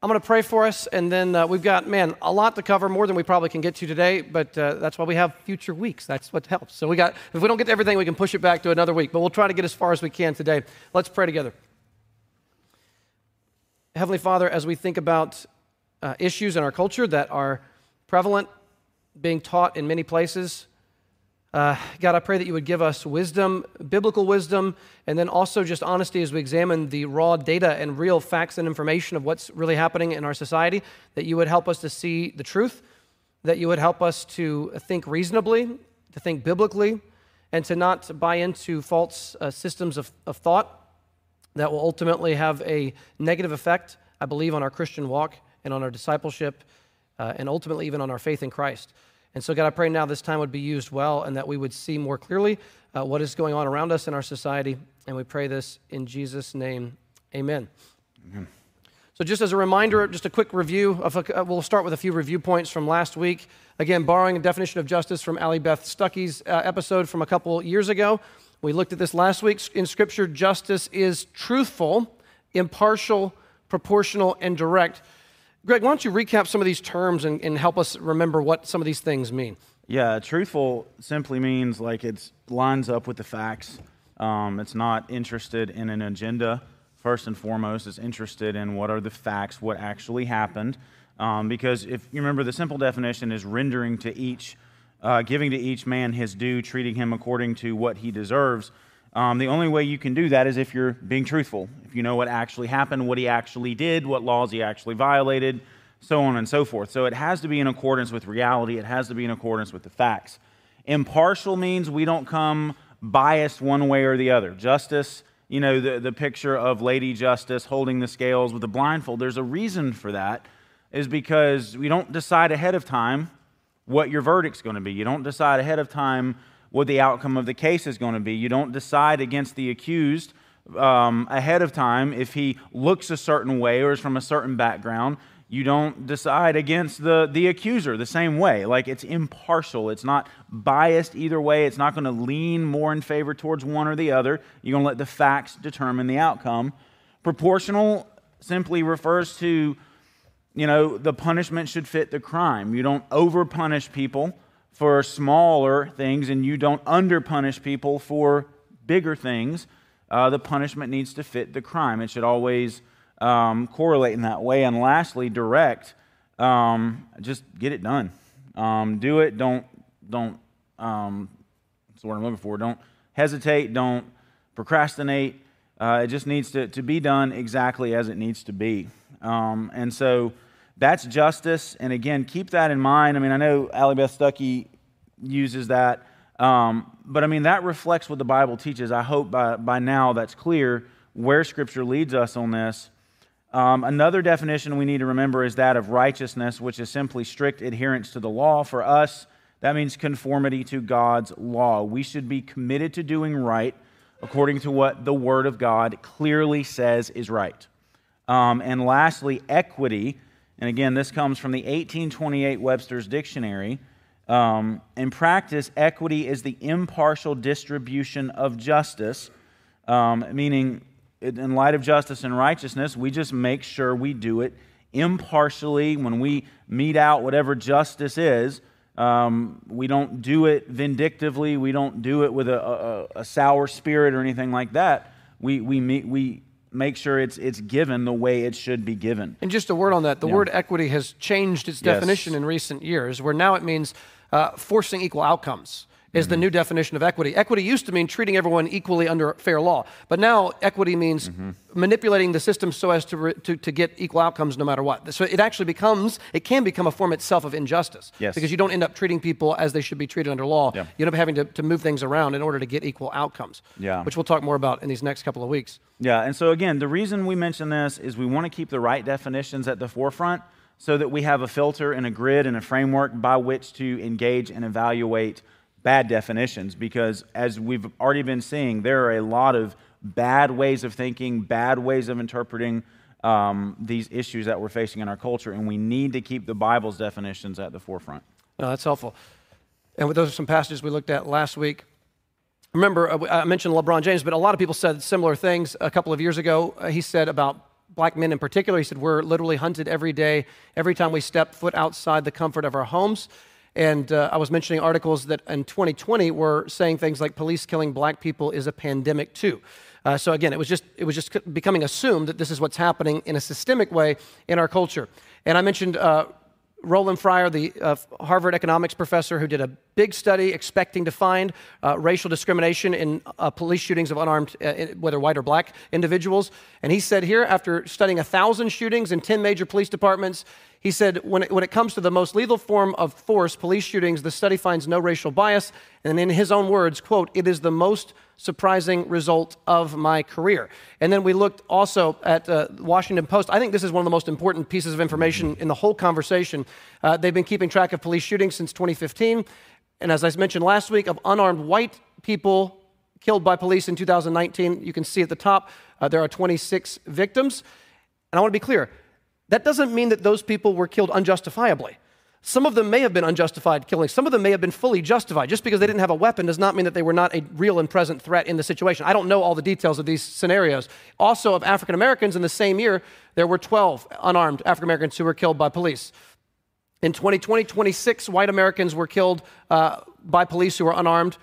I'm going to pray for us, and then uh, we've got, man, a lot to cover, more than we probably can get to today, but uh, that's why we have future weeks. That's what helps. So we got, if we don't get to everything, we can push it back to another week, but we'll try to get as far as we can today. Let's pray together. Heavenly Father, as we think about uh, issues in our culture that are prevalent, being taught in many places, uh, God, I pray that you would give us wisdom, biblical wisdom, and then also just honesty as we examine the raw data and real facts and information of what's really happening in our society, that you would help us to see the truth, that you would help us to think reasonably, to think biblically, and to not buy into false uh, systems of, of thought that will ultimately have a negative effect, I believe, on our Christian walk and on our discipleship, uh, and ultimately even on our faith in Christ. And so, God, I pray now this time would be used well and that we would see more clearly uh, what is going on around us in our society. And we pray this in Jesus' name. Amen. Amen. So, just as a reminder, just a quick review of, a, uh, we'll start with a few review points from last week. Again, borrowing a definition of justice from Allie Beth Stuckey's uh, episode from a couple years ago. We looked at this last week. In Scripture, justice is truthful, impartial, proportional, and direct. Greg, why don't you recap some of these terms and, and help us remember what some of these things mean? Yeah, truthful simply means like it lines up with the facts. Um, it's not interested in an agenda. First and foremost, it's interested in what are the facts, what actually happened. Um, because if you remember, the simple definition is rendering to each, uh, giving to each man his due, treating him according to what he deserves. Um, the only way you can do that is if you're being truthful, if you know what actually happened, what he actually did, what laws he actually violated, so on and so forth. So it has to be in accordance with reality, it has to be in accordance with the facts. Impartial means we don't come biased one way or the other. Justice, you know, the, the picture of Lady Justice holding the scales with a blindfold, there's a reason for that, is because we don't decide ahead of time what your verdict's going to be. You don't decide ahead of time what the outcome of the case is going to be. You don't decide against the accused um, ahead of time if he looks a certain way or is from a certain background. You don't decide against the, the accuser the same way. Like it's impartial. It's not biased either way. It's not going to lean more in favor towards one or the other. You're going to let the facts determine the outcome. Proportional simply refers to, you know, the punishment should fit the crime. You don't overpunish people for smaller things and you don't underpunish people for bigger things, uh, the punishment needs to fit the crime. It should always um, correlate in that way. And lastly, direct. Um, just get it done. Um, do it. Don't don't. Um, that's what I'm looking for. Don't hesitate. Don't procrastinate. Uh, it just needs to, to be done exactly as it needs to be. Um, and so that's justice. And again, keep that in mind. I mean, I know Allie Beth Stuckey uses that. Um, but I mean, that reflects what the Bible teaches. I hope by, by now that's clear where Scripture leads us on this. Um, another definition we need to remember is that of righteousness, which is simply strict adherence to the law. For us, that means conformity to God's law. We should be committed to doing right according to what the Word of God clearly says is right. Um, and lastly, equity and again, this comes from the 1828 Webster's Dictionary. Um, in practice, equity is the impartial distribution of justice, um, meaning, in light of justice and righteousness, we just make sure we do it impartially when we mete out whatever justice is. Um, we don't do it vindictively. We don't do it with a, a, a sour spirit or anything like that. We, we, meet, we make sure it's, it's given the way it should be given. And just a word on that the yeah. word equity has changed its definition yes. in recent years, where now it means uh, forcing equal outcomes is mm-hmm. the new definition of equity. Equity used to mean treating everyone equally under fair law, but now equity means mm-hmm. manipulating the system so as to, re- to, to get equal outcomes no matter what. So it actually becomes, it can become a form itself of injustice yes. because you don't end up treating people as they should be treated under law. Yeah. You end up having to, to move things around in order to get equal outcomes, yeah. which we'll talk more about in these next couple of weeks. Yeah, and so again, the reason we mention this is we want to keep the right definitions at the forefront so that we have a filter and a grid and a framework by which to engage and evaluate bad definitions because, as we've already been seeing, there are a lot of bad ways of thinking, bad ways of interpreting um, these issues that we're facing in our culture, and we need to keep the Bible's definitions at the forefront. No, that's helpful. And those are some passages we looked at last week. Remember, uh, I mentioned LeBron James, but a lot of people said similar things a couple of years ago. Uh, he said about black men in particular. He said, We're literally hunted every day, every time we step foot outside the comfort of our homes. And uh, I was mentioning articles that in 2020 were saying things like police killing black people is a pandemic too. Uh, so again, it was just it was just becoming assumed that this is what's happening in a systemic way in our culture. And I mentioned uh, Roland Fryer, the uh, Harvard economics professor who did a big study expecting to find uh, racial discrimination in uh, police shootings of unarmed, uh, whether white or black individuals. And he said here, after studying a thousand shootings in 10 major police departments, he said, when it, when it comes to the most lethal form of force, police shootings, the study finds no racial bias. And in his own words, quote, it is the most surprising result of my career. And then we looked also at uh, Washington Post. I think this is one of the most important pieces of information in the whole conversation. Uh, they've been keeping track of police shootings since 2015. And as I mentioned last week, of unarmed white people killed by police in 2019, you can see at the top, uh, there are 26 victims. And I want to be clear that doesn't mean that those people were killed unjustifiably. Some of them may have been unjustified killings. Some of them may have been fully justified. Just because they didn't have a weapon does not mean that they were not a real and present threat in the situation. I don't know all the details of these scenarios. Also, of African Americans in the same year, there were 12 unarmed African Americans who were killed by police. In 2020, 26 white Americans were killed uh, by police who were unarmed.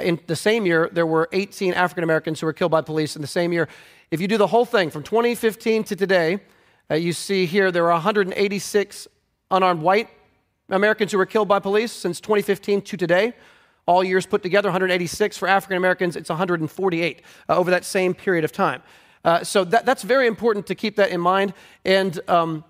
In the same year, there were 18 African Americans who were killed by police in the same year. If you do the whole thing from 2015 to today, uh, you see here there are 186 unarmed white Americans who were killed by police since 2015 to today. All years put together, 186 for African Americans, it's 148 uh, over that same period of time. Uh, so that, that's very important to keep that in mind. And um,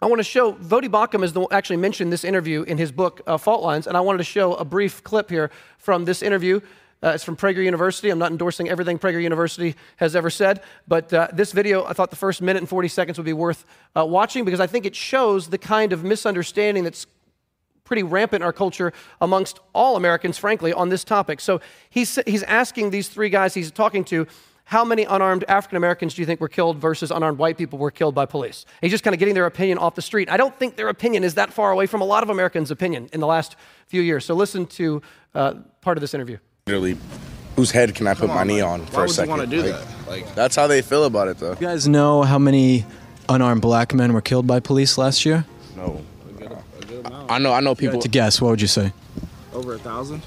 I want to show, Voddie Baucham is the, actually mentioned this interview in his book, uh, Fault Lines, and I wanted to show a brief clip here from this interview. Uh, it's from Prager University. I'm not endorsing everything Prager University has ever said, but uh, this video, I thought the first minute and 40 seconds would be worth uh, watching because I think it shows the kind of misunderstanding that's pretty rampant in our culture amongst all Americans, frankly, on this topic. So he's, he's asking these three guys he's talking to, how many unarmed African Americans do you think were killed versus unarmed white people were killed by police? He's just kind of getting their opinion off the street. I don't think their opinion is that far away from a lot of Americans' opinion in the last few years. So listen to uh, part of this interview. Literally, whose head can I put my knee on for Why a would second? you want to do Like, that? Like, That's how they feel about it, though. You guys know how many unarmed black men were killed by police last year? No. a good, a good. I know. I know people. To guess, what would you say? Over a thousand.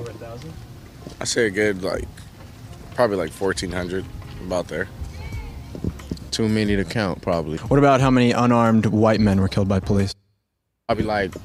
Over a thousand. I say a good like, probably like fourteen hundred, about there. Too many to count, probably. What about how many unarmed white men were killed by police? Probably like, None.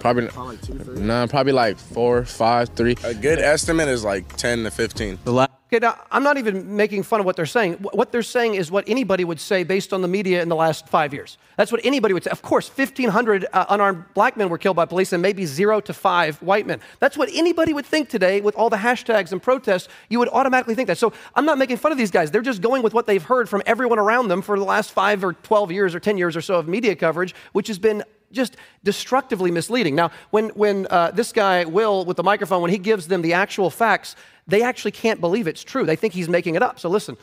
Probably Probably like two, three. None, probably like four, five, three. a good estimate is like ten to fifteen. The last Okay, now, I'm not even making fun of what they're saying. What they're saying is what anybody would say based on the media in the last five years. That's what anybody would say. Of course, 1,500 uh, unarmed black men were killed by police and maybe zero to five white men. That's what anybody would think today with all the hashtags and protests. You would automatically think that. So I'm not making fun of these guys. They're just going with what they've heard from everyone around them for the last five or 12 years or 10 years or so of media coverage, which has been just destructively misleading. Now, when, when uh, this guy, Will, with the microphone, when he gives them the actual facts, they actually can't believe it's true. They think he's making it up. So listen.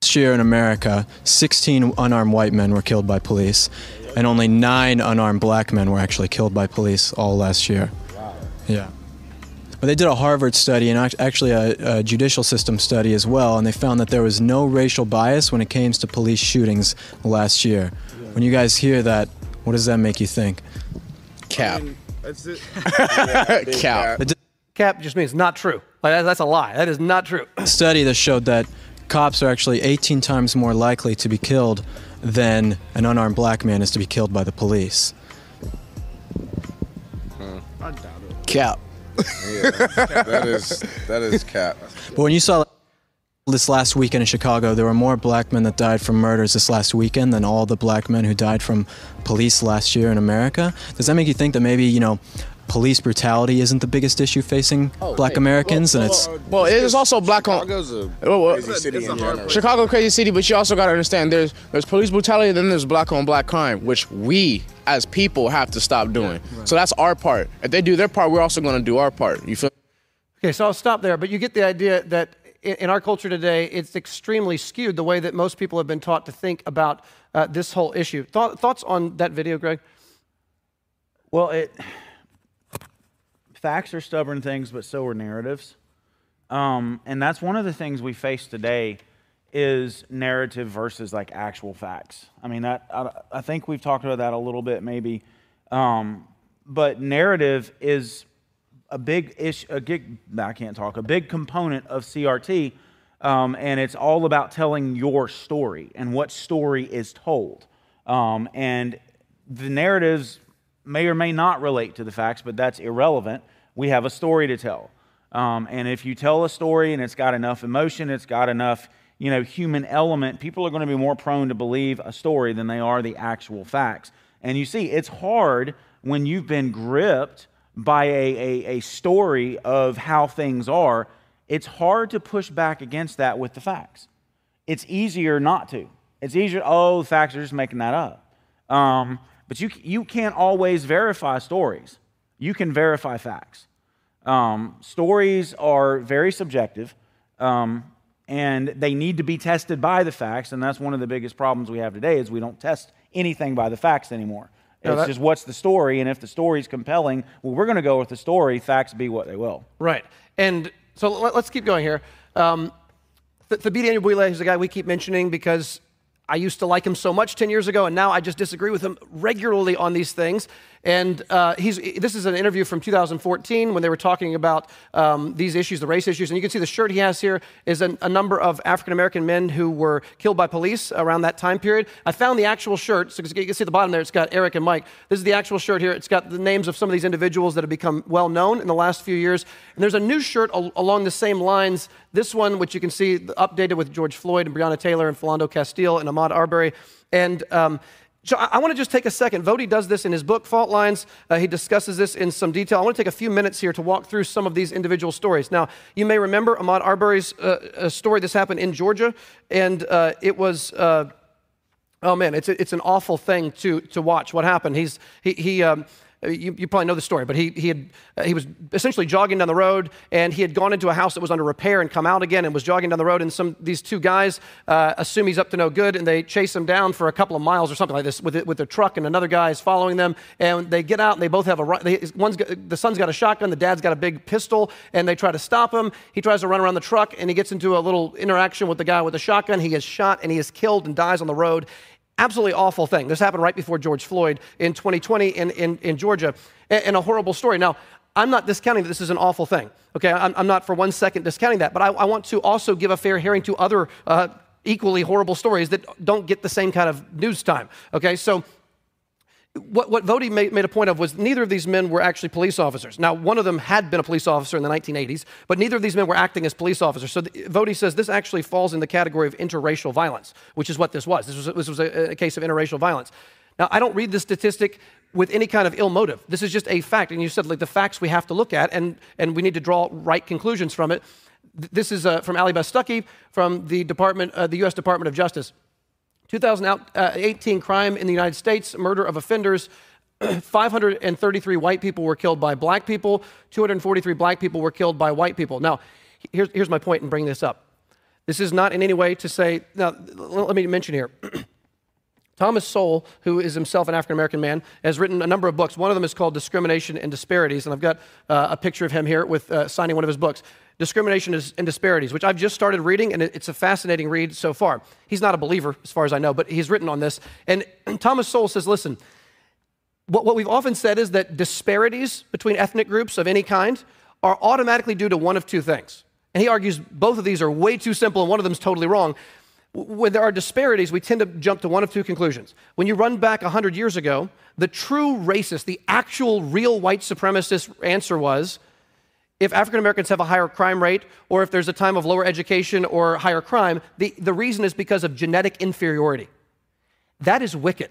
This year in America, 16 unarmed white men were killed by police, and only nine unarmed black men were actually killed by police all last year. Wow. Yeah. But they did a Harvard study and actually a, a judicial system study as well, and they found that there was no racial bias when it came to police shootings last year. When you guys hear that, what does that make you think? Cap. That's it. Cap. Cap just means not true. Like, that- that's a lie. That is not true. A study that showed that cops are actually 18 times more likely to be killed than an unarmed black man is to be killed by the police. I doubt it. Cap. That is that is cap. But when you saw this last weekend in Chicago, there were more black men that died from murders this last weekend than all the black men who died from police last year in America. Does that make you think that maybe, you know, police brutality isn't the biggest issue facing oh, black Americans and it's Well, it is also black on. Chicago's a Well, well, crazy city it's a in hard general. place. Chicago, crazy city, but you also got to understand there's there's police brutality, then there's black on black crime, which we as people have to stop doing. So that's our part. If they do their part, we're also going to do our part. You feel? Okay, so I'll stop there. But you get the idea that i- in our culture today, it's extremely skewed the way that most people have been taught to think about uh, this whole issue. Thought, thoughts on that video, Greg? Well, it facts are stubborn things, but so are narratives. Um, and that's one of the things we face today is narrative versus like actual facts. I mean, that I, I think we've talked about that a little bit, maybe. Um, but narrative is a big ish, a big, I can't talk, a big component of CRT, um, and it's all about telling your story and what story is told. Um, and the narratives may or may not relate to the facts, but that's irrelevant. We have a story to tell. Um, and if you tell a story and it's got enough emotion, it's got enough, you know, human element, people are going to be more prone to believe a story than they are the actual facts. And you see, it's hard when you've been gripped by a, a, a story of how things are, it's hard to push back against that with the facts. It's easier not to. It's easier, oh, the facts are just making that up. Um, but you, you can't always verify stories. You can verify facts. Um, stories are very subjective, um, and they need to be tested by the facts. And that's one of the biggest problems we have today is we don't test anything by the facts anymore. No, it's that- just what's the story, and if the story's compelling, well, we're going to go with the story. Facts be what they will. Right. And so let, us keep going here. Um, Th- Anyabwile is a guy we keep mentioning because I used to like him so much 10 years ago, and now I just disagree with him regularly on these things. And uh, he's, this is an interview from 2014 when they were talking about um, these issues, the race issues. And you can see the shirt he has here is a, a number of African American men who were killed by police around that time period. I found the actual shirt. So you can see at the bottom there, it's got Eric and Mike. This is the actual shirt here. It's got the names of some of these individuals that have become well known in the last few years. And there's a new shirt al- along the same lines. This one, which you can see updated with George Floyd and Breonna Taylor and Philando Castile and Ahmaud Arbery. And um, so I, I want to just take a second. Voddie does this in his book, Fault Lines. Uh, he discusses this in some detail. I want to take a few minutes here to walk through some of these individual stories. Now, you may remember Ahmaud Arbery's uh, uh, story. This happened in Georgia, and uh, it was. Uh, oh man, it's, it's an awful thing to, to watch. What happened? He's, he, he um, you, you, probably know the story, but he, he, had, uh, he was essentially jogging down the road and he had gone into a house that was under repair and come out again and was jogging down the road. And some, these two guys uh, assume he's up to no good and they chase him down for a couple of miles or something like this with, with their truck. And another guy is following them. And they get out and they both have a they, one's got, the son's got a shotgun, the dad's got a big pistol, and they try to stop him. He tries to run around the truck and he gets into a little interaction with the guy with the shotgun. He is shot and he is killed and dies on the road absolutely awful thing. This happened right before George Floyd in 2020 in, in, in Georgia, and, and a horrible story. Now, I'm not discounting that this is an awful thing. Okay, I'm, I'm not for one second discounting that, but I, I, want to also give a fair hearing to other uh, equally horrible stories that don't get the same kind of news time. Okay, so what, what Voddie made, made, a point of was neither of these men were actually police officers. Now, one of them had been a police officer in the 1980s, but neither of these men were acting as police officers. So the, Voddie says this actually falls in the category of interracial violence, which is what this was. This was, this was a, a case of interracial violence. Now, I don't read this statistic with any kind of ill motive. This is just a fact. And you said, like, the facts we have to look at, and, and we need to draw right conclusions from it. This is uh, from Allie Stuckey from the Department, uh, the U.S. Department of Justice. 2018 crime in the United States, murder of offenders. 533 white people were killed by black people, 243 black people were killed by white people. Now, here's, here's my point in bringing this up. This is not in any way to say, now, let me mention here. Thomas Sowell, who is himself an African American man, has written a number of books. One of them is called Discrimination and Disparities, and I've got uh, a picture of him here with uh, signing one of his books. Discrimination and Disparities, which I've just started reading, and it's a fascinating read so far. He's not a believer, as far as I know, but he's written on this. And Thomas Sowell says, listen, what, what we've often said is that disparities between ethnic groups of any kind are automatically due to one of two things. And he argues both of these are way too simple, and one of them is totally wrong when there are disparities, we tend to jump to one of two conclusions. When you run back 100 years ago, the true racist, the actual real white supremacist answer was if African Americans have a higher crime rate, or if there's a time of lower education or higher crime, the, the reason is because of genetic inferiority. That is wicked.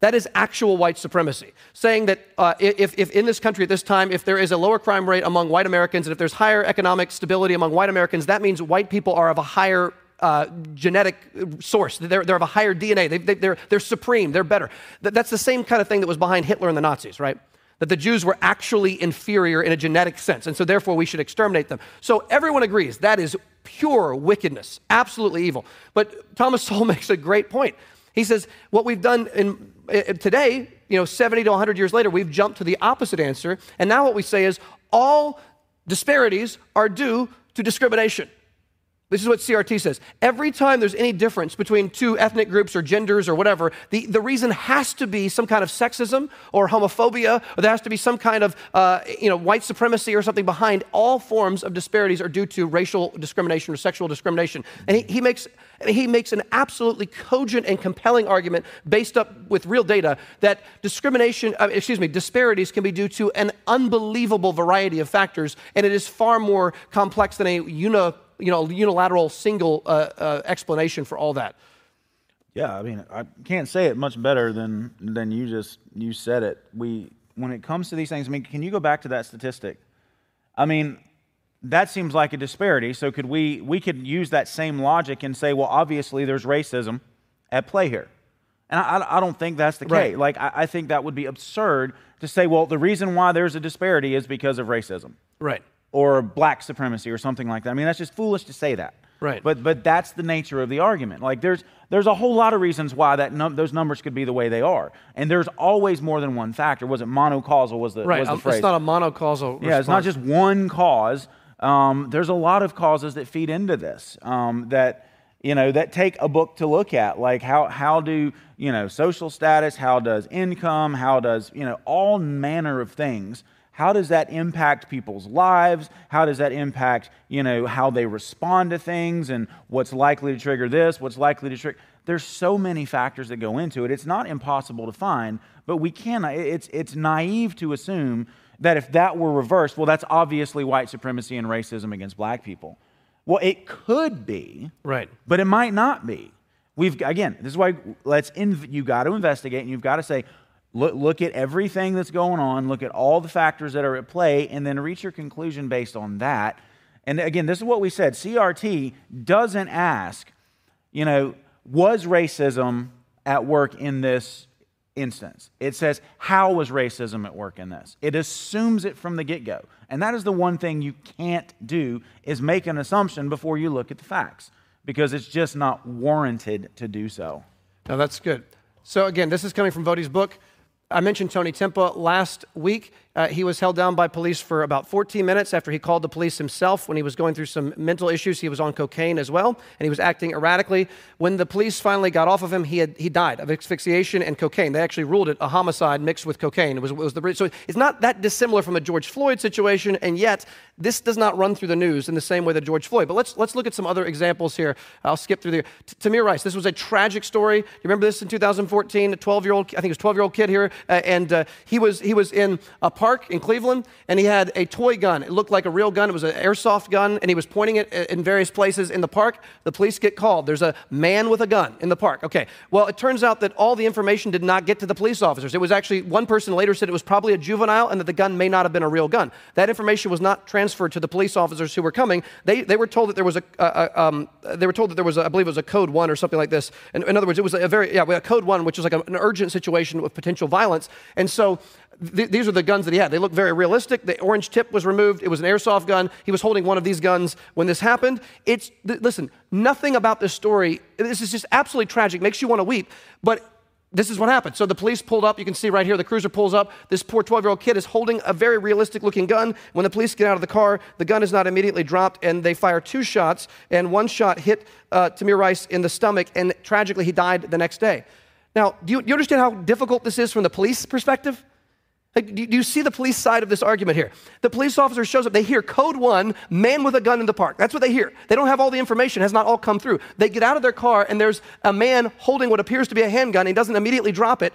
That is actual white supremacy. Saying that uh, if, if in this country at this time, if there is a lower crime rate among white Americans and if there's higher economic stability among white Americans, that means white people are of a higher uh, genetic source. They're, they're of a higher DNA. They, they, they're, they're supreme. They're better. That's the same kind of thing that was behind Hitler and the Nazis, right? That the Jews were actually inferior in a genetic sense, and so therefore we should exterminate them. So everyone agrees that is pure wickedness, absolutely evil. But Thomas Sowell makes a great point. He says, what we've done in, in, today, you know, 70 to 100 years later, we've jumped to the opposite answer. And now what we say is all disparities are due to discrimination. This is what CRT says. Every time there's any difference between two ethnic groups or genders or whatever, the, the reason has to be some kind of sexism or homophobia, or there has to be some kind of uh, you know, white supremacy or something behind. All forms of disparities are due to racial discrimination or sexual discrimination. And he, he, makes, he makes an absolutely cogent and compelling argument based up with real data that discrimination, uh, excuse me, disparities can be due to an unbelievable variety of factors, and it is far more complex than a uni you know, unilateral single uh, uh, explanation for all that. Yeah, I mean, I can't say it much better than than you just you said it. We when it comes to these things, I mean, can you go back to that statistic? I mean, that seems like a disparity. So could we we could use that same logic and say, well, obviously there's racism at play here. And I, I don't think that's the Right. case. Like, I, I think that would be absurd to say, well, the reason why there's a disparity is because of racism Right. Or black supremacy or something like that. I mean, that's just foolish to say that. Right. But but that's the nature of the argument. Like there's there's a whole lot of reasons why that num- those numbers could be the way they are, and there's always more than one factor. Was it monocausal? Was the Right. was the Um, phrase? it's not a monocausal yeah, it's not just one cause. Um, there's a lot of causes that feed into this um, that you know that take a book to look at. Like how how do you know social status? How does income? How does you know all manner of things? How does that impact people's lives? How does that impact you know how they respond to things and what's likely to trigger this? What's likely to trigger? There's so many factors that go into it. It's not impossible to find, but we cannot. It's it's naive to assume that if that were reversed, well, that's obviously white supremacy and racism against black people. Well, it could be, Right. but it might not be. We've again, this is why let's inv- you got to investigate and you've got to say, look, look at everything that's going on, look at all the factors that are at play, and then reach your conclusion based on that. And again, this is what we said. CRT doesn't ask, you know, was racism at work in this instance? It says, how was racism at work in this? It assumes it from the get-go. And that is the one thing you can't do is make an assumption before you look at the facts because it's just not warranted to do so. No, that's good. So again, this is coming from Voddie's book. I mentioned Tony Timpa last week. Uh, he was held down by police for about 14 minutes after he called the police himself when he was going through some mental issues. He was on cocaine as well, and he was acting erratically. When the police finally got off of him, he, had, he died of asphyxiation and cocaine. They actually ruled it a homicide mixed with cocaine. It was, it was the, so it's not that dissimilar from a George Floyd situation, and yet this does not run through the news in the same way that George Floyd. But let's, let's look at some other examples here. I'll skip through the. T- Tamir Rice, this was a tragic story. You remember this in 2014? A 12 year old, I think it was 12 year old kid here, uh, and uh, he, was, he was in a park in Cleveland, and he had a toy gun. It looked like a real gun. It was an airsoft gun, and he was pointing it uh, in various places in the park. The police get called. There's a man with a gun in the park. Okay, well, it turns out that all the information did not get to the police officers. It was actually, one person later said it was probably a juvenile and that the gun may not have been a real gun. That information was not transferred to the police officers who were coming. They, they were told that there was a, a um, they were told that there was, a, I believe it was a code one or something like this. In, in other words, it was a very, yeah, a code one, which was like a- an urgent situation with potential violence. And so th- these are the guns that he had. They look very realistic. The orange tip was removed. It was an airsoft gun. He was holding one of these guns when this happened. It's, th- listen, nothing about this story, this is just absolutely tragic, makes you want to weep. But this is what happened. So the police pulled up. You can see right here, the cruiser pulls up. This poor 12 year old kid is holding a very realistic looking gun. When the police get out of the car, the gun is not immediately dropped, and they fire two shots. And one shot hit uh, Tamir Rice in the stomach, and tragically, he died the next day. Now, do you, do you understand how difficult this is from the police perspective? Like, do you- see the police side of this argument here? The police officer shows up. They hear code one, man with a gun in the park. That's what they hear. They don't have all the information, has not all come through. They get out of their car, and there's a man holding what appears to be a handgun. He doesn't immediately drop it.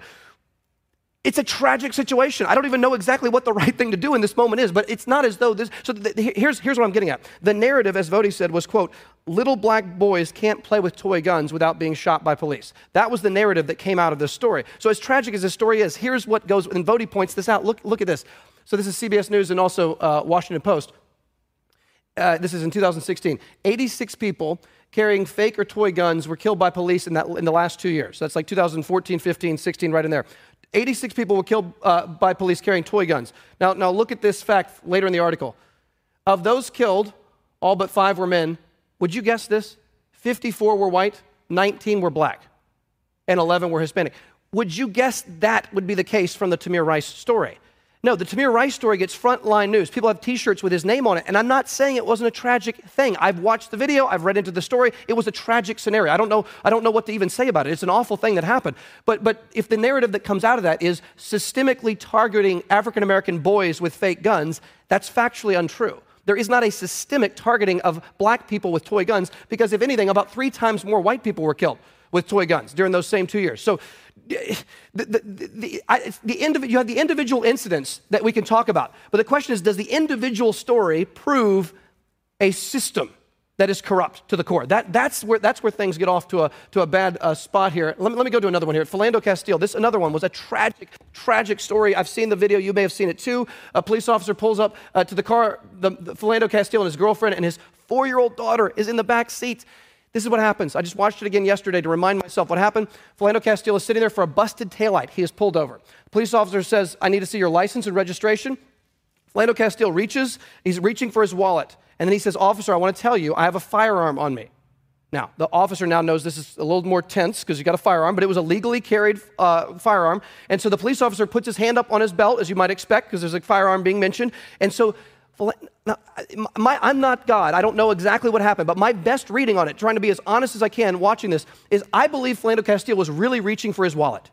It's a tragic situation. I don't even know exactly what the right thing to do in this moment is, but it's not as though this. So the, the- here's, here's what I'm getting at. The narrative, as Voddie said, was, quote, little black boys can't play with toy guns without being shot by police. That was the narrative that came out of this story. So as tragic as this story is, here's what goes, and Voddie points this out. Look, look at this. So this is CBS News and also uh, Washington Post. Uh, this is in 2016. 86 people carrying fake or toy guns were killed by police in, that, in the last two years. So that's like 2014, 15, 16, right in there. 86 people were killed uh, by police carrying toy guns. Now, now look at this fact later in the article. Of those killed, all but five were men. Would you guess this? 54 were white, 19 were black, and 11 were Hispanic. Would you guess that would be the case from the Tamir Rice story? No, the Tamir Rice story gets frontline news. People have t shirts with his name on it. And I'm not saying it wasn't a tragic thing. I've watched the video, I've read into the story. It was a tragic scenario. I don't know, I don't know what to even say about it. It's an awful thing that happened. But, but if the narrative that comes out of that is systemically targeting African American boys with fake guns, that's factually untrue. There is not a systemic targeting of black people with toy guns because, if anything, about three times more white people were killed with toy guns during those same two years. So the, the, the, I, the indiv- you have the individual incidents that we can talk about. But the question is does the individual story prove a system? That is corrupt to the core. That, that's, where, that's where things get off to a, to a bad uh, spot here. Let me, let me go to another one here. Philando Castile, this another one was a tragic, tragic story. I've seen the video. You may have seen it too. A police officer pulls up uh, to the car, the, the Philando Castile and his girlfriend, and his four year old daughter is in the back seat. This is what happens. I just watched it again yesterday to remind myself what happened. Philando Castile is sitting there for a busted taillight. He is pulled over. Police officer says, I need to see your license and registration. Philando Castile reaches, he's reaching for his wallet. And then he says, Officer, I want to tell you, I have a firearm on me. Now, the officer now knows this is a little more tense because he got a firearm, but it was a legally carried uh, firearm. And so the police officer puts his hand up on his belt, as you might expect, because there's a firearm being mentioned. And so my, I'm not God. I don't know exactly what happened, but my best reading on it, trying to be as honest as I can watching this, is I believe Philando Castile was really reaching for his wallet.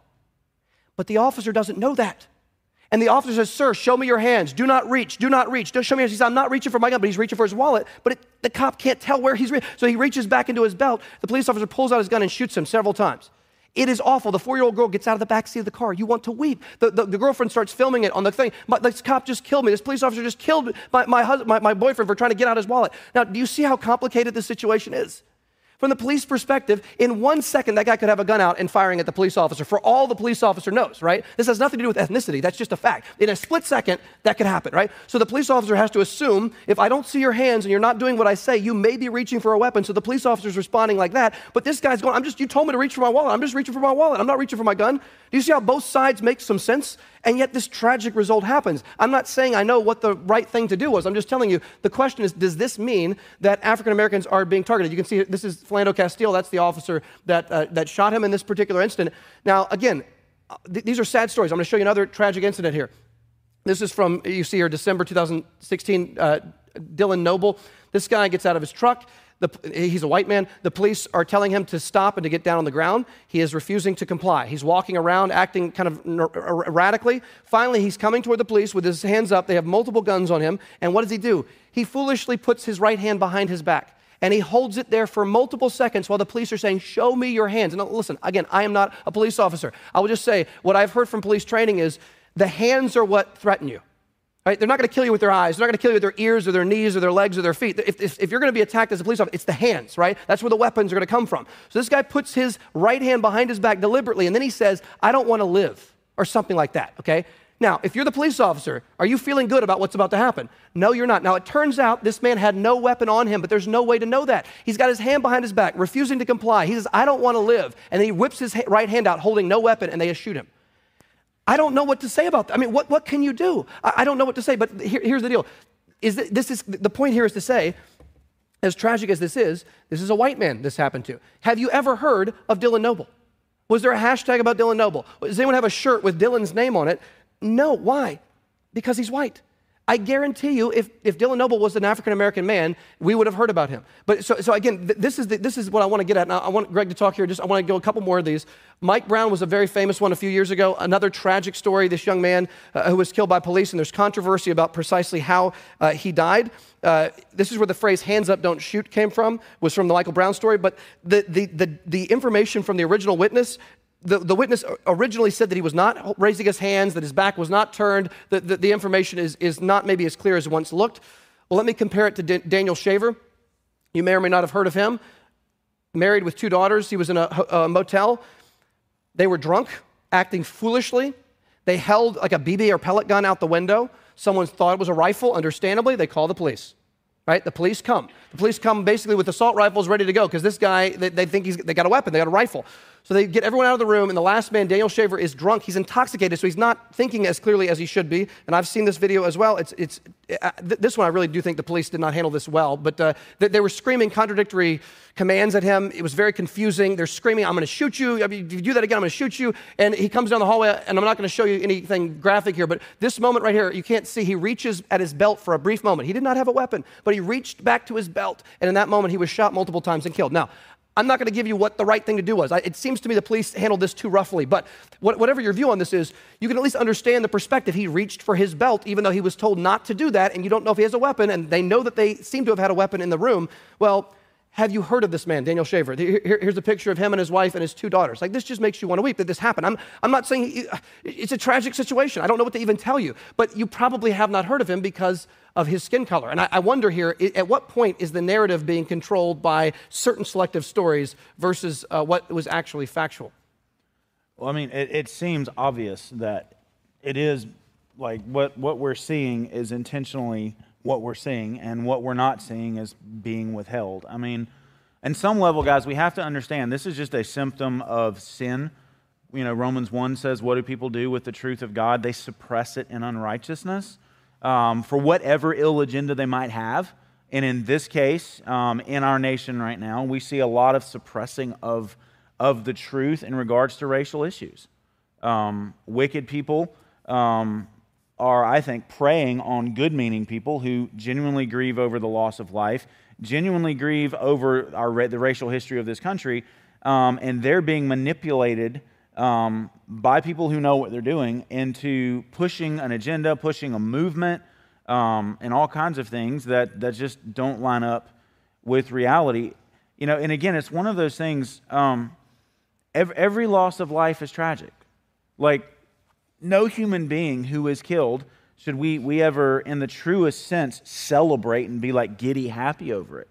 But the officer doesn't know that. And the officer says, Sir, show me your hands. Do not reach. Do not reach. Don't show me your hands. He says, I'm not reaching for my gun, but he's reaching for his wallet. But it, the cop can't tell where he's reaching. So he reaches back into his belt. The police officer pulls out his gun and shoots him several times. It is awful. The four year old girl gets out of the back seat of the car. You want to weep. The, the, the girlfriend starts filming it on the thing. My, this cop just killed me. This police officer just killed my, my, husband, my, my boyfriend for trying to get out his wallet. Now, do you see how complicated this situation is? From the police perspective, in one second, that guy could have a gun out and firing at the police officer for all the police officer knows, right? This has nothing to do with ethnicity. That's just a fact. In a split second, that could happen, right? So the police officer has to assume if I don't see your hands and you're not doing what I say, you may be reaching for a weapon. So the police officer is responding like that. But this guy's going, I'm just, you told me to reach for my wallet. I'm just reaching for my wallet. I'm not reaching for my gun. Do you see how both sides make some sense? And yet this tragic result happens. I'm not saying I know what the right thing to do was. I'm just telling you the question is does this mean that African Americans are being targeted? You can see this is Philando Castile. That's the officer that, uh, that shot him in this particular incident. Now, again, uh, th- these are sad stories. I'm going to show you another tragic incident here. This is from, you see here, December 2016, uh, Dylan Noble. This guy gets out of his truck. The, he's a white man. The police are telling him to stop and to get down on the ground. He is refusing to comply. He's walking around, acting kind of er, erratically. Finally, he's coming toward the police with his hands up. They have multiple guns on him. And what does he do? He foolishly puts his right hand behind his back and he holds it there for multiple seconds while the police are saying, Show me your hands. And listen, again, I am not a police officer. I will just say what I've heard from police training is the hands are what threaten you. Right? They're not going to kill you with their eyes. They're not going to kill you with their ears or their knees or their legs or their feet. If, if, if you're going to be attacked as a police officer, it's the hands, right? That's where the weapons are going to come from. So this guy puts his right hand behind his back deliberately, and then he says, I don't want to live, or something like that, okay? Now, if you're the police officer, are you feeling good about what's about to happen? No, you're not. Now, it turns out this man had no weapon on him, but there's no way to know that. He's got his hand behind his back, refusing to comply. He says, I don't want to live. And then he whips his right hand out, holding no weapon, and they shoot him. I don't know what to say about that. I mean, what, what can you do? I, I don't know what to say, but here, here's the deal. Is that, this is, the point here is to say, as tragic as this is, this is a white man this happened to. Have you ever heard of Dylan Noble? Was there a hashtag about Dylan Noble? Does anyone have a shirt with Dylan's name on it? No. Why? Because he's white. I guarantee you, if, if Dylan Noble was an African American man, we would have heard about him. But so, so again, th- this, is the, this is what I want to get at. Now, I want Greg to talk here. Just I want to go a couple more of these. Mike Brown was a very famous one a few years ago. Another tragic story. This young man uh, who was killed by police, and there's controversy about precisely how uh, he died. Uh, this is where the phrase "hands up, don't shoot" came from. Was from the Michael Brown story. But the the the, the information from the original witness the, the witness originally said that he was not raising his hands, that his back was not turned, that the, the information is, is not maybe as clear as once looked. Well, let me compare it to D- Daniel Shaver. You may or may not have heard of him. Married with two daughters, he was in a, a motel. They were drunk, acting foolishly. They held like a BB or pellet gun out the window. Someone thought it was a rifle, understandably. They call the police right? The police come. The police come basically with assault rifles ready to go because this guy, they, they think he's, they got a weapon, they got a rifle. So they get everyone out of the room, and the last man, Daniel Shaver, is drunk. He's intoxicated, so he's not thinking as clearly as he should be. And I've seen this video as well. It's, it's, uh, th- this one, I really do think the police did not handle this well, but uh, they, they were screaming contradictory commands at him. It was very confusing. They're screaming, I'm going to shoot you. If you do that again, I'm going to shoot you. And he comes down the hallway, and I'm not going to show you anything graphic here, but this moment right here, you can't see, he reaches at his belt for a brief moment. He did not have a weapon, but he reached back to his belt, and in that moment, he was shot multiple times and killed. Now, I'm not going to give you what the right thing to do was. I, it seems to me the police handled this too roughly. But what, whatever your view on this is, you can at least understand the perspective. He reached for his belt, even though he was told not to do that, and you don't know if he has a weapon, and they know that they seem to have had a weapon in the room. Well, have you heard of this man, Daniel Shaver? Here, here's a picture of him and his wife and his two daughters. Like, this just makes you want to weep that this happened. I'm, I'm not saying it's a tragic situation. I don't know what to even tell you, but you probably have not heard of him because of his skin color. And I, I wonder here, at what point is the narrative being controlled by certain selective stories versus uh, what was actually factual? Well, I mean, it, it seems obvious that it is like what, what we're seeing is intentionally what we're seeing, and what we're not seeing is being withheld. I mean, in some level, guys, we have to understand this is just a symptom of sin. You know, Romans 1 says, What do people do with the truth of God? They suppress it in unrighteousness um, for whatever ill agenda they might have. And in this case, um, in our nation right now, we see a lot of suppressing of, of the truth in regards to racial issues. Um, wicked people um, are, I think, preying on good meaning people who genuinely grieve over the loss of life, genuinely grieve over our, the racial history of this country, um, and they're being manipulated um, by people who know what they're doing into pushing an agenda, pushing a movement, um, and all kinds of things that, that just don't line up with reality. You know, and again, it's one of those things. Um, every, every loss of life is tragic. Like, no human being who is killed should we, we ever, in the truest sense, celebrate and be like giddy happy over it.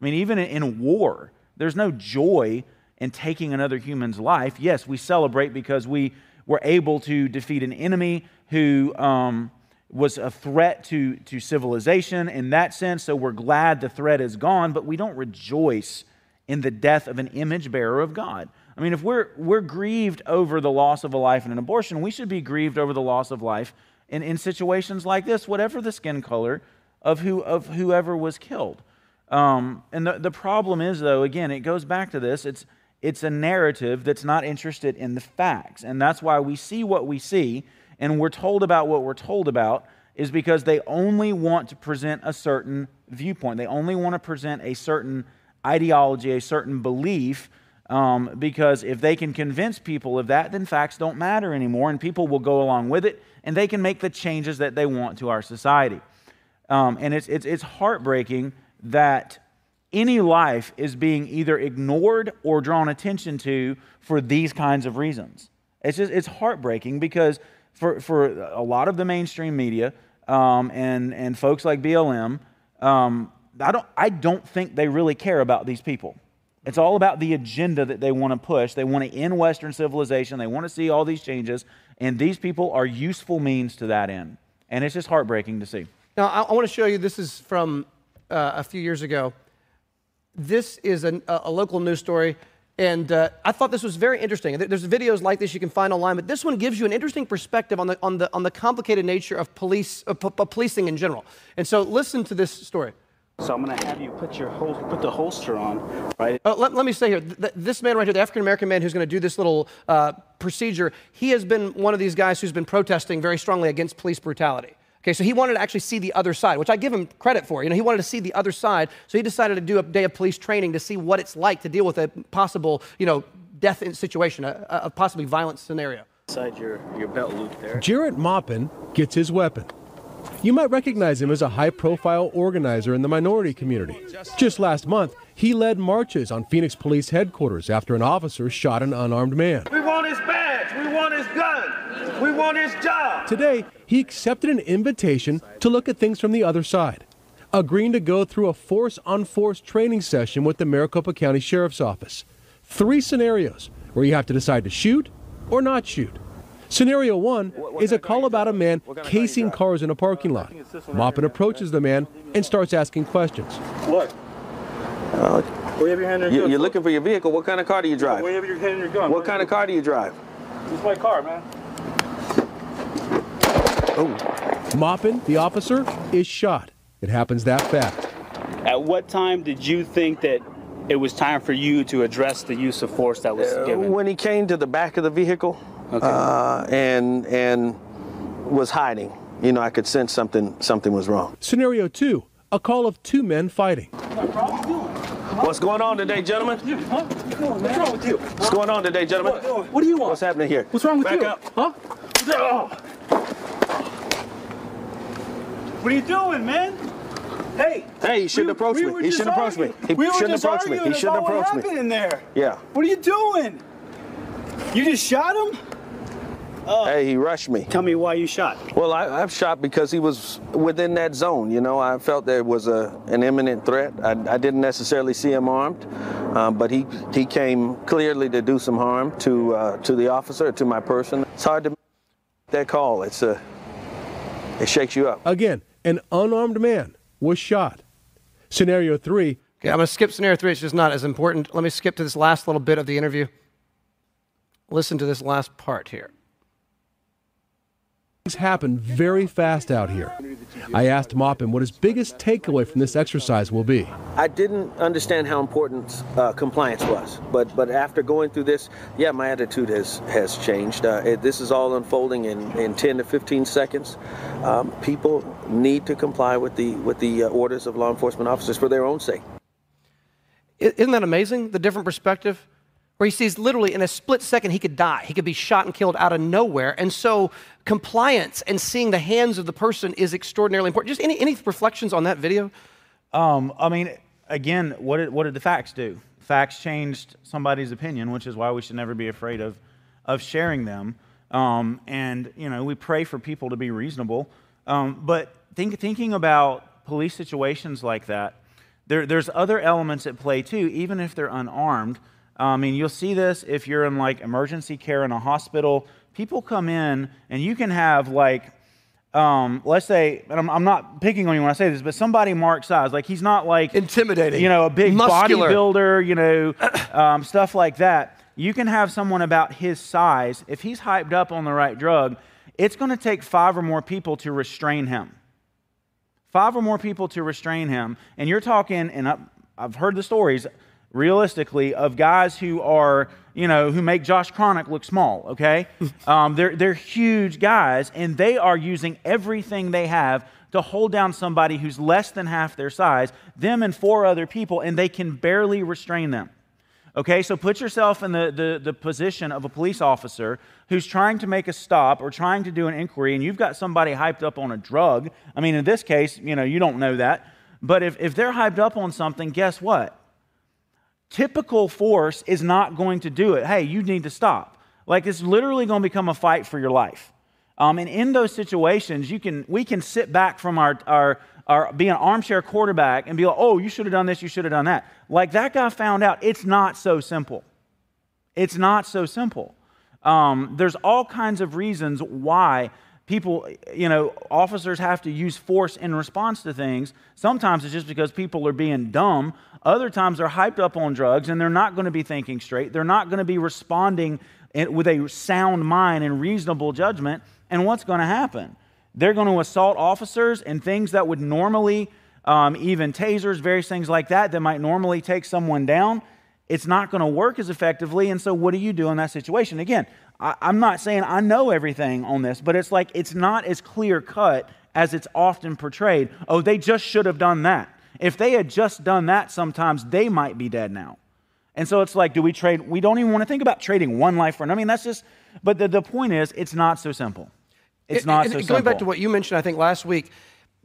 I mean, even in, war, there's no joy in taking another human's life. Yes, we celebrate because we were able to defeat an enemy who um, was a threat to, to civilization in that sense, so we're glad the threat is gone, but we don't rejoice in the death of an image bearer of God. I mean, if we're, we're grieved over the loss of a life in an abortion, we should be grieved over the loss of life in, in situations like this, whatever the skin color of, who, of whoever was killed. Um, and the, the problem is, though, again, it goes back to this it's, it's a narrative that's not interested in the facts. And that's why we see what we see and we're told about what we're told about, is because they only want to present a certain viewpoint. They only want to present a certain ideology, a certain belief um, because if they can convince people of that, then facts don't matter anymore, and people will go along with it, and they can make the changes that they want to our society. Um, and it's, it's, it's heartbreaking that any life is being either ignored or drawn attention to for these kinds of reasons. It's just it's heartbreaking because for, for a lot of the mainstream media um, and, and folks like BLM, um, I, don't, I don't think they really care about these people. It's all about the agenda that they want to push. They want to end Western civilization. They want to see all these changes. And these people are useful means to that end. And it's just heartbreaking to see. Now, I, want to show you this is from uh, a few years ago. This is an, a local news story. And uh, I thought this was very interesting. There's videos like this you can find online, but this one gives you an interesting perspective on the, on the, on the complicated nature of police, policing in general. And so listen to this story. So I'm going to have you put your hol- put the holster on, right? Uh, let, let, me say here, th- this man right here, the African American man who's going to do this little uh, procedure, he has been one of these guys who's been protesting very strongly against police brutality. Okay, so he wanted to actually see the other side, which I give him credit for. You know, he wanted to see the other side, so he decided to do a day of police training to see what it's like to deal with a possible, you know, death situation, a, a possibly violent scenario. Inside your, your belt loop there. Jarrett Maupin gets his weapon. You might recognize him as a high profile organizer in the minority community. Just last month, he led marches on Phoenix Police headquarters after an officer shot an unarmed man. We want his badge, we want his gun, we want his job. Today, he accepted an invitation to look at things from the other side, agreeing to go through a force on force training session with the Maricopa County Sheriff's Office. Three scenarios where you have to decide to shoot or not shoot. Scenario one is a call about a man casing cars in a parking lot. Maupin approaches the man and starts asking questions. Look, uh, Where you have your hand in You, your gun? you're looking for your vehicle. What kind of car do you drive? Where you have your hand in your gun? What kind of car do you drive? This is my car, man. Oh. Maupin, the officer, is shot. It happens that fast. At what time did you think that it was time for you to address the use of force that was given? When he came to the back of the vehicle uh, and and was hiding, you know, I could sense something something was wrong. Scenario two a call of two men fighting. What's going on today, gentlemen? What's wrong with you? What's going on today, gentlemen? What do you want? What's happening here? What's wrong with Back you? up. Huh? What are you doing, man? Hey. Hey, he shouldn't approach we me. were He shouldn't approach me. arguing. He we shouldn't approach me. arguing He shouldn't approach me. happened in there. Yeah. What are you doing? You just shot him? Hey, he rushed me. Tell me why you shot. Well, I, I've shot because he was within that zone. You know, I felt there was a an imminent threat. I, I didn't necessarily see him armed, um, but he he came clearly to do some harm to uh, to the officer, to my person. It's hard to make that call. It's a it shakes you up. Again, an unarmed man was shot. Scenario three Okay, I'm going to skip scenario three. It's just not as important. Let me skip to this last little bit of the interview. Listen to this last part here. Things happen very fast out here. I asked Maupin what his biggest takeaway from this exercise will be. I didn't understand how important uh, compliance was, but but after going through this, yeah, my attitude has has changed. Uh, it, this is all unfolding in, in 10 to 15 seconds. Um, people need to comply with the with the uh, orders of law enforcement officers for their own sake. Isn't that amazing? The different perspective, where he sees literally in a split second he could die. He could be shot and killed out of nowhere. And so compliance and seeing the hands of the person is extraordinarily important. Just any, any reflections on that video? Um, I mean, again, what did, what did the facts do? Facts changed somebody's opinion, which is why we should never be afraid of, of sharing them. Um, and, you know, we pray for people to be reasonable. Um, but think, thinking about police situations like that, there, there's other elements at play too, even if they're unarmed. I mean, you'll see this if you're in like emergency care in a hospital. People come in and you can have like um, let's say, and I'm, I'm not picking on you when I say this, but somebody Mark size, like he's not like Intimidating. you know, a big Muscular. bodybuilder, you know, um, stuff like that. You can have someone about his size. If he's hyped up on the right drug, it's going to take five or more people to restrain him. Five or more people to restrain him, and you're talking, and I've heard the stories realistically of guys who are you know who make josh chronic look small okay? Um, they're, they're huge guys and they are using everything they have to hold down somebody who's less than half their size them and four other people and they can barely restrain them. Okay so put yourself in the, the, the position of a police officer who's trying to make a stop or trying to do an inquiry and you've got somebody hyped up on a drug. I mean in this case you know you don't know that. But if, if they're hyped up on something guess what typical force is not going to do it. Hey, you need to stop. Like it's literally going to become a fight for your life. Um, and in those situations, you can we can sit back from our our our be an armchair quarterback and be like, oh, you should have done this, you should have done that. Like that guy found out it's not so simple. It's not so simple. Um, there's all kinds of reasons why people, you know, officers have to use force in response to things. Sometimes it's just because people are being dumb. Other times they're hyped up on drugs and they're not going to be thinking straight. They're not going to be responding with a sound mind and reasonable judgment. And what's going to happen? They're going to assault officers and things that would normally, um, even tasers, various things like that, that might normally take someone down. It's not going to work as effectively. And so, what do you do in that situation? Again, I, I'm not saying I know everything on this, but it's like it's not as clear cut as it's often portrayed. Oh, they just should have done that. If they had just done that, sometimes they might be dead now. And so it's like, do we trade? We don't even want to think about trading one life for another. I mean, that's just, but the, the point is, it's not so simple. It's It- not so Going simple. Going back to what you mentioned, I think last week,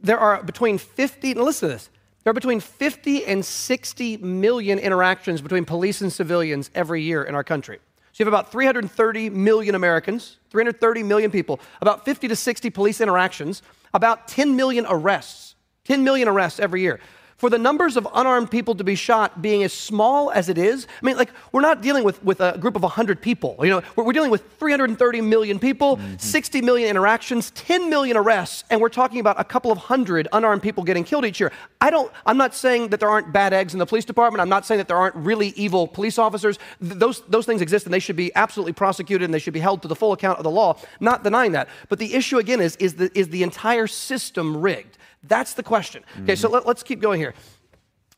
there are between 50, and listen to this, there are between 50 and 60 million interactions between police and civilians every year in our country. So you have about 330 million Americans, 330 million people, about 50 to 60 police interactions, about 10 million arrests, 10 million arrests every year. For the numbers of unarmed people to be shot being as small as it is, I mean, like, we're not dealing with, with a group of 100 people. You know, we're, we're dealing with 330 million people, mm-hmm. 60 million interactions, 10 million arrests, and we're talking about a couple of hundred unarmed people getting killed each year. I don't, I'm not saying that there aren't bad eggs in the police department. I'm not saying that there aren't really evil police officers. Th- those, those things exist and they should be absolutely prosecuted and they should be held to the full account of the law. Not denying that. But the issue, again, is, is, the, is the entire system rigged? That's the question. Okay, mm-hmm. so let, us keep going here.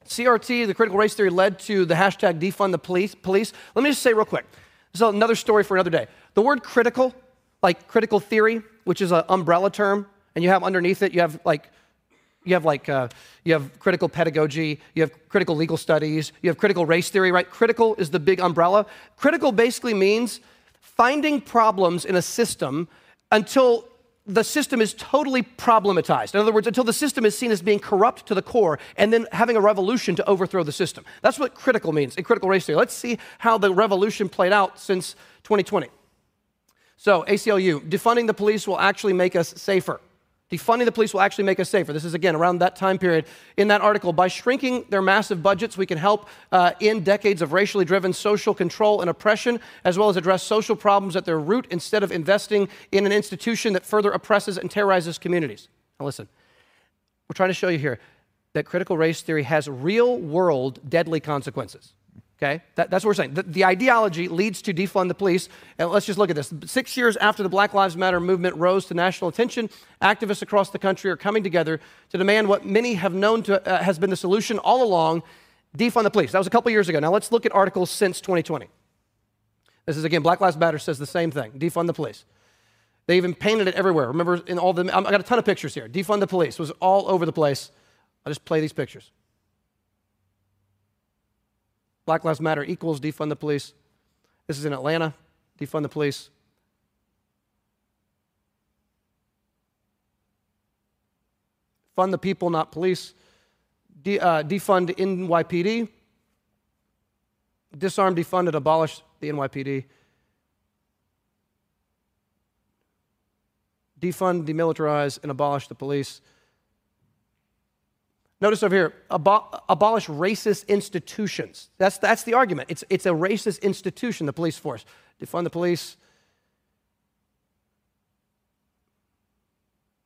CRT, the critical race theory, led to the hashtag defund the police. police. Let me just say real quick. This is another story for another day. The word critical, like critical theory, which is an umbrella term, and you have underneath it, you have like you have like uh, you have critical pedagogy you have critical legal studies you have critical race theory right critical is the big umbrella critical basically means finding problems in a system until the system is totally problematized. In other words, until the system is seen as being corrupt to the core and then having a revolution to overthrow the system. That's what critical means in critical race theory. Let's see how the revolution played out since 2020. So, ACLU, defunding the police will actually make us safer. Defunding the police will actually make us safer. This is, again, around that time period. In that article, by shrinking their massive budgets, we can help uh, end decades of racially driven social control and oppression, as well as address social problems at their root instead of investing in an institution that further oppresses and terrorizes communities. Now, listen, we're trying to show you here that critical race theory has real world deadly consequences. Okay? That, that's what we're saying. The, the, ideology leads to defund the police. And let's just look at this. Six years after the Black Lives Matter movement rose to national attention, activists across the country are coming together to demand what many have known to, uh, has been the solution all along defund the police. That was a couple years ago. Now let's look at articles since 2020. This is again, Black Lives Matter says the same thing defund the police. They even painted it everywhere. Remember, in all the, I got a ton of pictures here. Defund the police was all over the place. I'll just play these pictures. Black Lives Matter equals defund the police. This is in Atlanta, defund the police. Fund the people, not police. De, uh, defund NYPD. Disarm, defund, and abolish the NYPD. Defund, demilitarize, and abolish the police. Notice over here, abo- abolish racist institutions. That's, that's the argument. It's, it's a racist institution, the police force. Defund the police.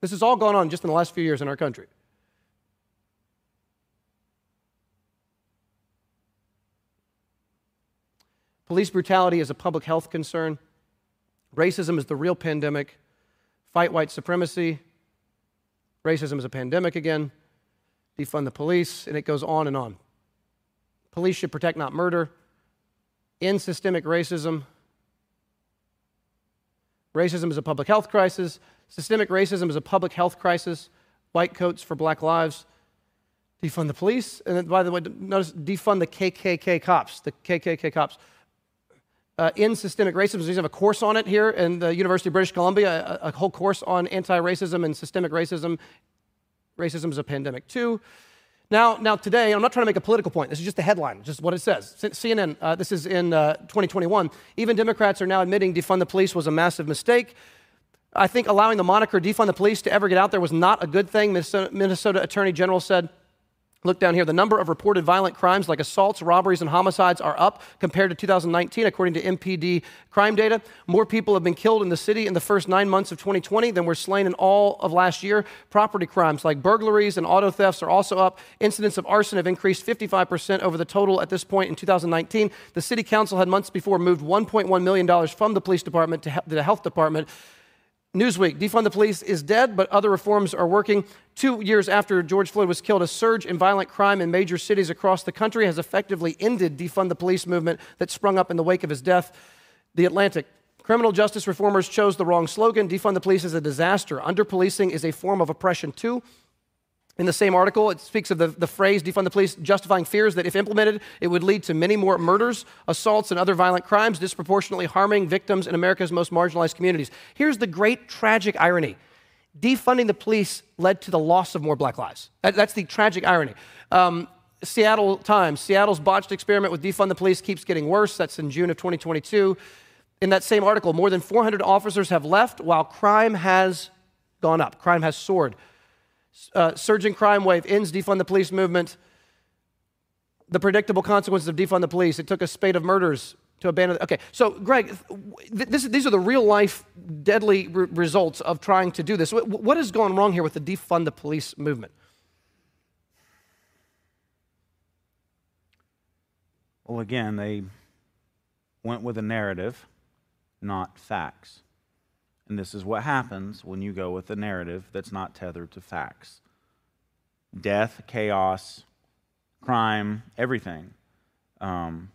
This has all gone on just in the last few years in our country. Police brutality is a public health concern. Racism is the real pandemic. Fight white supremacy. Racism is a pandemic again defund the police, and it goes on and on. Police should protect, not murder. End systemic racism. Racism is a public health crisis. Systemic racism is a public health crisis. White coats for black lives. Defund the police. And then, by the way, notice defund the KKK cops. The KKK cops. Uh, in systemic racism, we have a course on it here in the University of British Columbia, a, a whole course on anti racism and systemic racism Racism is a pandemic too. Now, now today, I'm not trying to make a political point. This is just a headline, just what it says. CNN, uh, this is in uh, 2021. Even Democrats are now admitting defund the police was a massive mistake. I think allowing the moniker defund the police to ever get out there was not a good thing. Minnesota, Minnesota Attorney General said Look down here. The number of reported violent crimes like assaults, robberies, and homicides are up compared to 2019, according to MPD crime data. More people have been killed in the city in the first nine months of 2020 than were slain in all of last year. Property crimes like burglaries and auto thefts are also up. Incidents of arson have increased 55% over the total at this point in 2019. The city council had months before moved $1.1 million from the police department to the health department Newsweek, defund the police is dead, but other reforms are working. Two years after George Floyd was killed, a surge in violent crime in major cities across the country has effectively ended defund the police movement that sprung up in the wake of his death. The Atlantic. Criminal justice reformers chose the wrong slogan. Defund the police is a disaster. Under policing is a form of oppression, too. In the same article, it speaks of the, the phrase defund the police, justifying fears that if implemented, it would lead to many more murders, assaults, and other violent crimes, disproportionately harming victims in America's most marginalized communities. Here's the great tragic irony defunding the police led to the loss of more black lives. That, that's the tragic irony. Um, Seattle Times, Seattle's botched experiment with defund the police keeps getting worse. That's in June of 2022. In that same article, more than 400 officers have left while crime has gone up, crime has soared. Uh, surging crime wave ends defund the police movement. The predictable consequences of defund the police. It took a spate of murders to abandon. Okay, so Greg, th- this, these are the real life deadly re- results of trying to do this. What, what has gone wrong here with the defund the police movement? Well, again, they went with a narrative, not facts. And this is what happens when you go with a narrative that's not tethered to facts death, chaos, crime, everything. Um,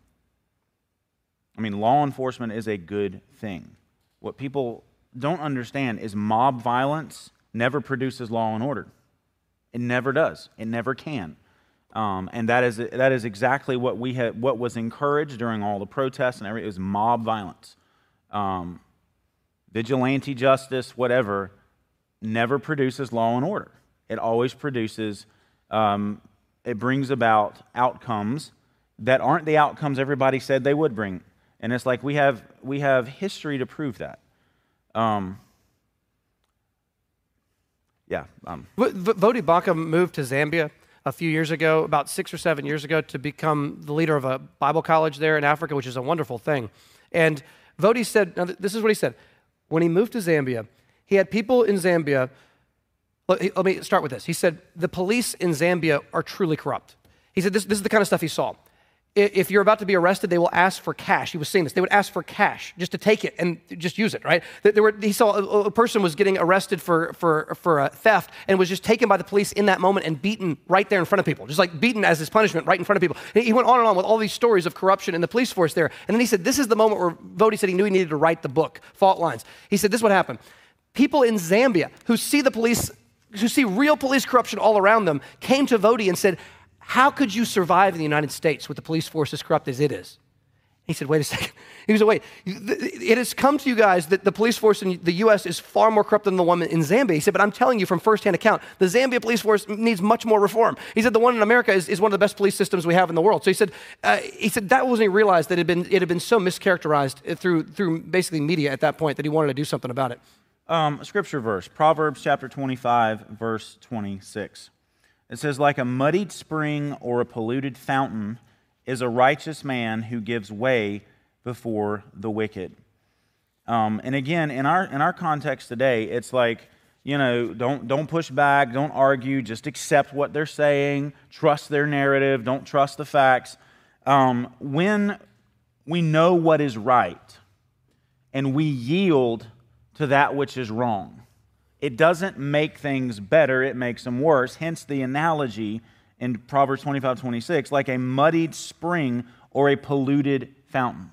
I mean, law enforcement is a good thing. What people don't understand is mob violence never produces law and order. It never does. It never can. Um, and that is, that is exactly what, we what was encouraged during all the protests and everything. It was mob violence. Um, vigilante justice, whatever, never produces law and order. It always produces, um, it brings about outcomes that aren't the outcomes everybody said they would bring. And it's like we have, we have history to prove that. Um, yeah. Um. V- v- Voddie Baucham moved to Zambia a few years ago, about six or seven years ago, to become the leader of a Bible college there in Africa, which is a wonderful thing. And Voddie said, this is what he said. When he moved to Zambia, he had people in Zambia. Let, me start with this. He said, the police in Zambia are truly corrupt. He said, this, this is the kind of stuff he saw if you're about to be arrested, they will ask for cash. He was saying this. They would ask for cash just to take it and just use it, right? There were, he saw a, person was getting arrested for, for, for a theft and was just taken by the police in that moment and beaten right there in front of people, just like beaten as his punishment right in front of people. And he went on and on with all these stories of corruption in the police force there. And then he said, This is the moment where Voddie said he knew he needed to write the book, Fault Lines. He said, This is what happened. People in Zambia who see the police, who see real police corruption all around them, came to Voddie and said, how could you survive in the United States with the police force as corrupt as it is? He said, wait a second. He said, wait, it has come to you guys that the police force in the US is far more corrupt than the one in Zambia. He said, but I'm telling you from firsthand account, the Zambia police force needs much more reform. He said, the one in America is, is one of the best police systems we have in the world. So he said, uh, he said that wasn't he realized that it had, been, it had been so mischaracterized through, through basically media at that point that he wanted to do something about it. Um, scripture verse, Proverbs chapter 25, verse 26. It says, like a muddied spring or a polluted fountain is a righteous man who gives way before the wicked. Um, and again, in our, in our context today, it's like, you know, don't, don't push back, don't argue, just accept what they're saying, trust their narrative, don't trust the facts. Um, when we know what is right and we yield to that which is wrong, it doesn't make things better, it makes them worse. Hence the analogy in Proverbs 25 26, like a muddied spring or a polluted fountain.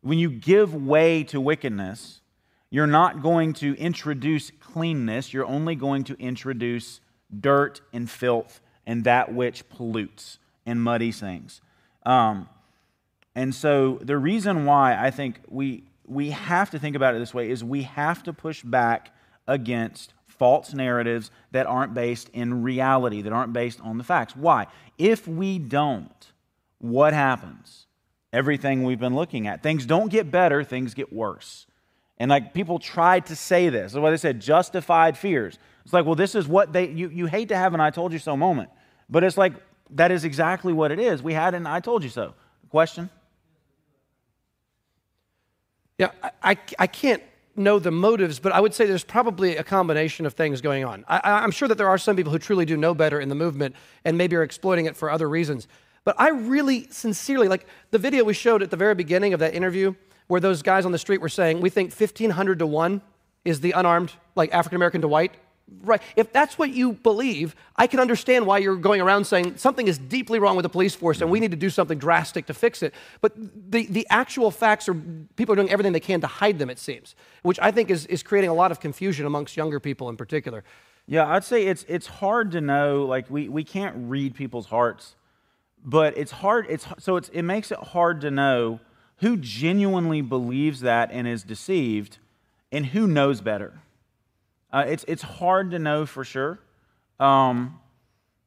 When you give way to wickedness, you're not going to introduce cleanness, you're only going to introduce dirt and filth and that which pollutes and muddies things. Um, and so the reason why I think we, we have to think about it this way is we have to push back against false narratives that aren't based in reality, that aren't based on the facts. Why? If we don't, what happens? Everything we've been looking at. Things don't get better, things get worse. And like people tried to say this. That's why they said justified fears. It's like, well, this is what they, you, you hate to have an I told you so moment. But it's like, that is exactly what it is. We had an I told you so. Question? Yeah, I, I, I can't know the motives, but I would say there's probably a combination of things going on. I, am sure that there are some people who truly do know better in the movement and maybe are exploiting it for other reasons. But I really sincerely, like the video we showed at the very beginning of that interview, where those guys on the street were saying, we think 1,500 to 1 is the unarmed, like African American to white right. If that's what you believe, I can understand why you're going around saying something is deeply wrong with the police force and we need to do something drastic to fix it. But the, the actual facts are people are doing everything they can to hide them, it seems, which I think is, is creating a lot of confusion amongst younger people in particular. Yeah, I'd say it's, it's hard to know, like, we, we can't read people's hearts, but it's hard, it's, so it's, it makes it hard to know who genuinely believes that and is deceived and who knows better. Uh, it's, it's hard to know for sure. Um,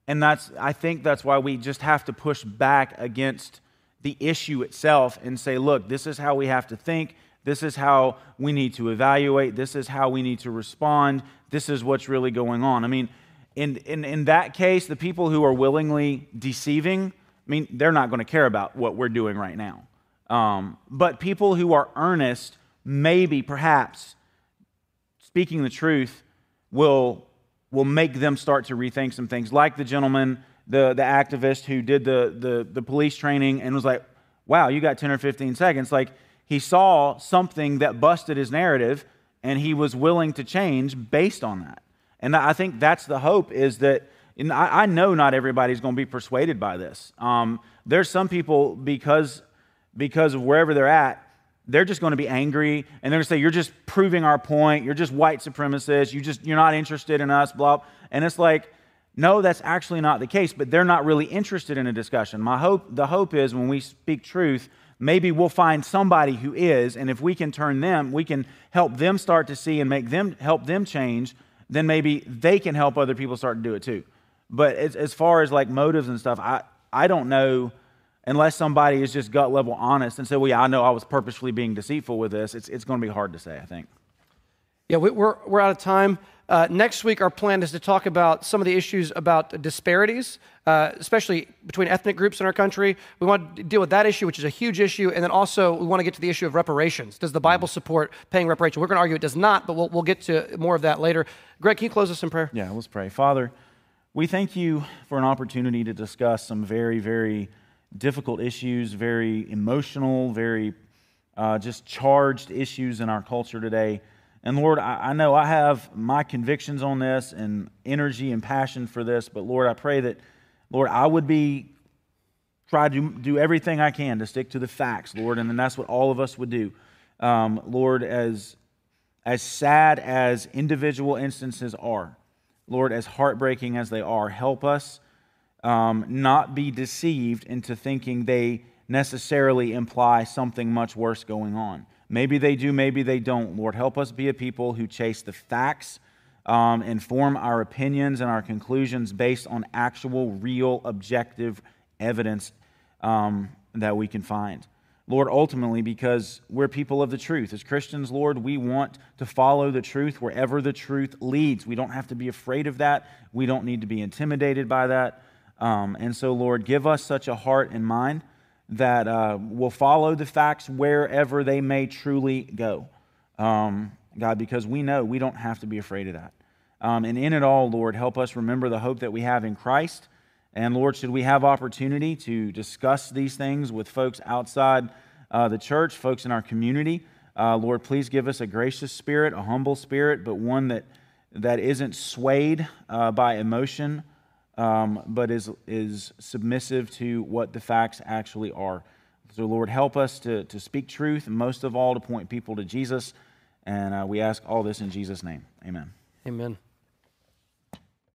and that's, I think that's why we just have to push back against the issue itself and say, look, this is how we have to think. This is how we need to evaluate. This is how we need to respond. This is what's really going on. I mean, in, in, in that case, the people who are willingly deceiving, I mean, they're not going to care about what we're doing right now. Um, but people who are earnest, maybe, perhaps, speaking the truth, will, will make them start to rethink some things, like the gentleman, the, the activist who did the, the, the police training and was like, wow, you got 10 or 15 seconds. Like, he saw something that busted his narrative and he was willing to change based on that. And I think that's the hope is that, I, I know not everybody's going to be persuaded by this. Um, there's some people, because, because of wherever they're at, they're just going to be angry and they're going to say, You're just proving our point. You're just white supremacists. You just, you're not interested in us, blah. And it's like, no, that's actually not the case, but they're not really interested in a discussion. My hope, the hope is when we speak truth, maybe we'll find somebody who is, and if we can turn them, we can help them start to see and make them help them change, then maybe they can help other people start to do it too. But as, as far as like motives and stuff, I, I don't know unless somebody is just gut level honest and say, well, yeah, I know I was purposefully being deceitful with this. It's, it's going to be hard to say, I think. Yeah, we, we're, we're out of time. Uh, next week, our plan is to talk about some of the issues about disparities, uh, especially between ethnic groups in our country. We want to deal with that issue, which is a huge issue. And then also, we want to get to the issue of reparations. Does the Bible support paying reparations? We're going to argue it does not, but we'll, we'll get to more of that later. Greg, can you close us in prayer? Yeah, let's pray. Father, we thank you for an opportunity to discuss some very, very difficult issues, very emotional, very uh, just charged issues in our culture today. And Lord, I, I, know I have my convictions on this and energy and passion for this, but Lord, I pray that, Lord, I would be try to do everything I can to stick to the facts, Lord, and then that's what all of us would do. Um, Lord, as as sad as individual instances are, Lord, as heartbreaking as they are, help us um, not be deceived into thinking they necessarily imply something much worse going on. Maybe they do, maybe they don't. Lord, help us be a people who chase the facts, um, and form our opinions and our conclusions based on actual, real, objective evidence um, that we can find. Lord, ultimately, because we're people of the truth. As Christians, Lord, we want to follow the truth wherever the truth leads. We don't have to be afraid of that. We don't need to be intimidated by that. Um, and so, Lord, give us such a heart and mind that uh, will follow the facts wherever they may truly go. Um, God, because we know we don't have to be afraid of that. Um, and in it all, Lord, help us remember the hope that we have in Christ. And Lord, should we have opportunity to discuss these things with folks outside uh, the church, folks in our community, uh, Lord, please give us a gracious spirit, a humble spirit, but one that, that isn't swayed uh, by emotion um, but is, is submissive to what the facts actually are. So, Lord, help us to, to speak truth, and most of all, to point people to Jesus. And uh, we ask all this in Jesus' name. Amen. Amen.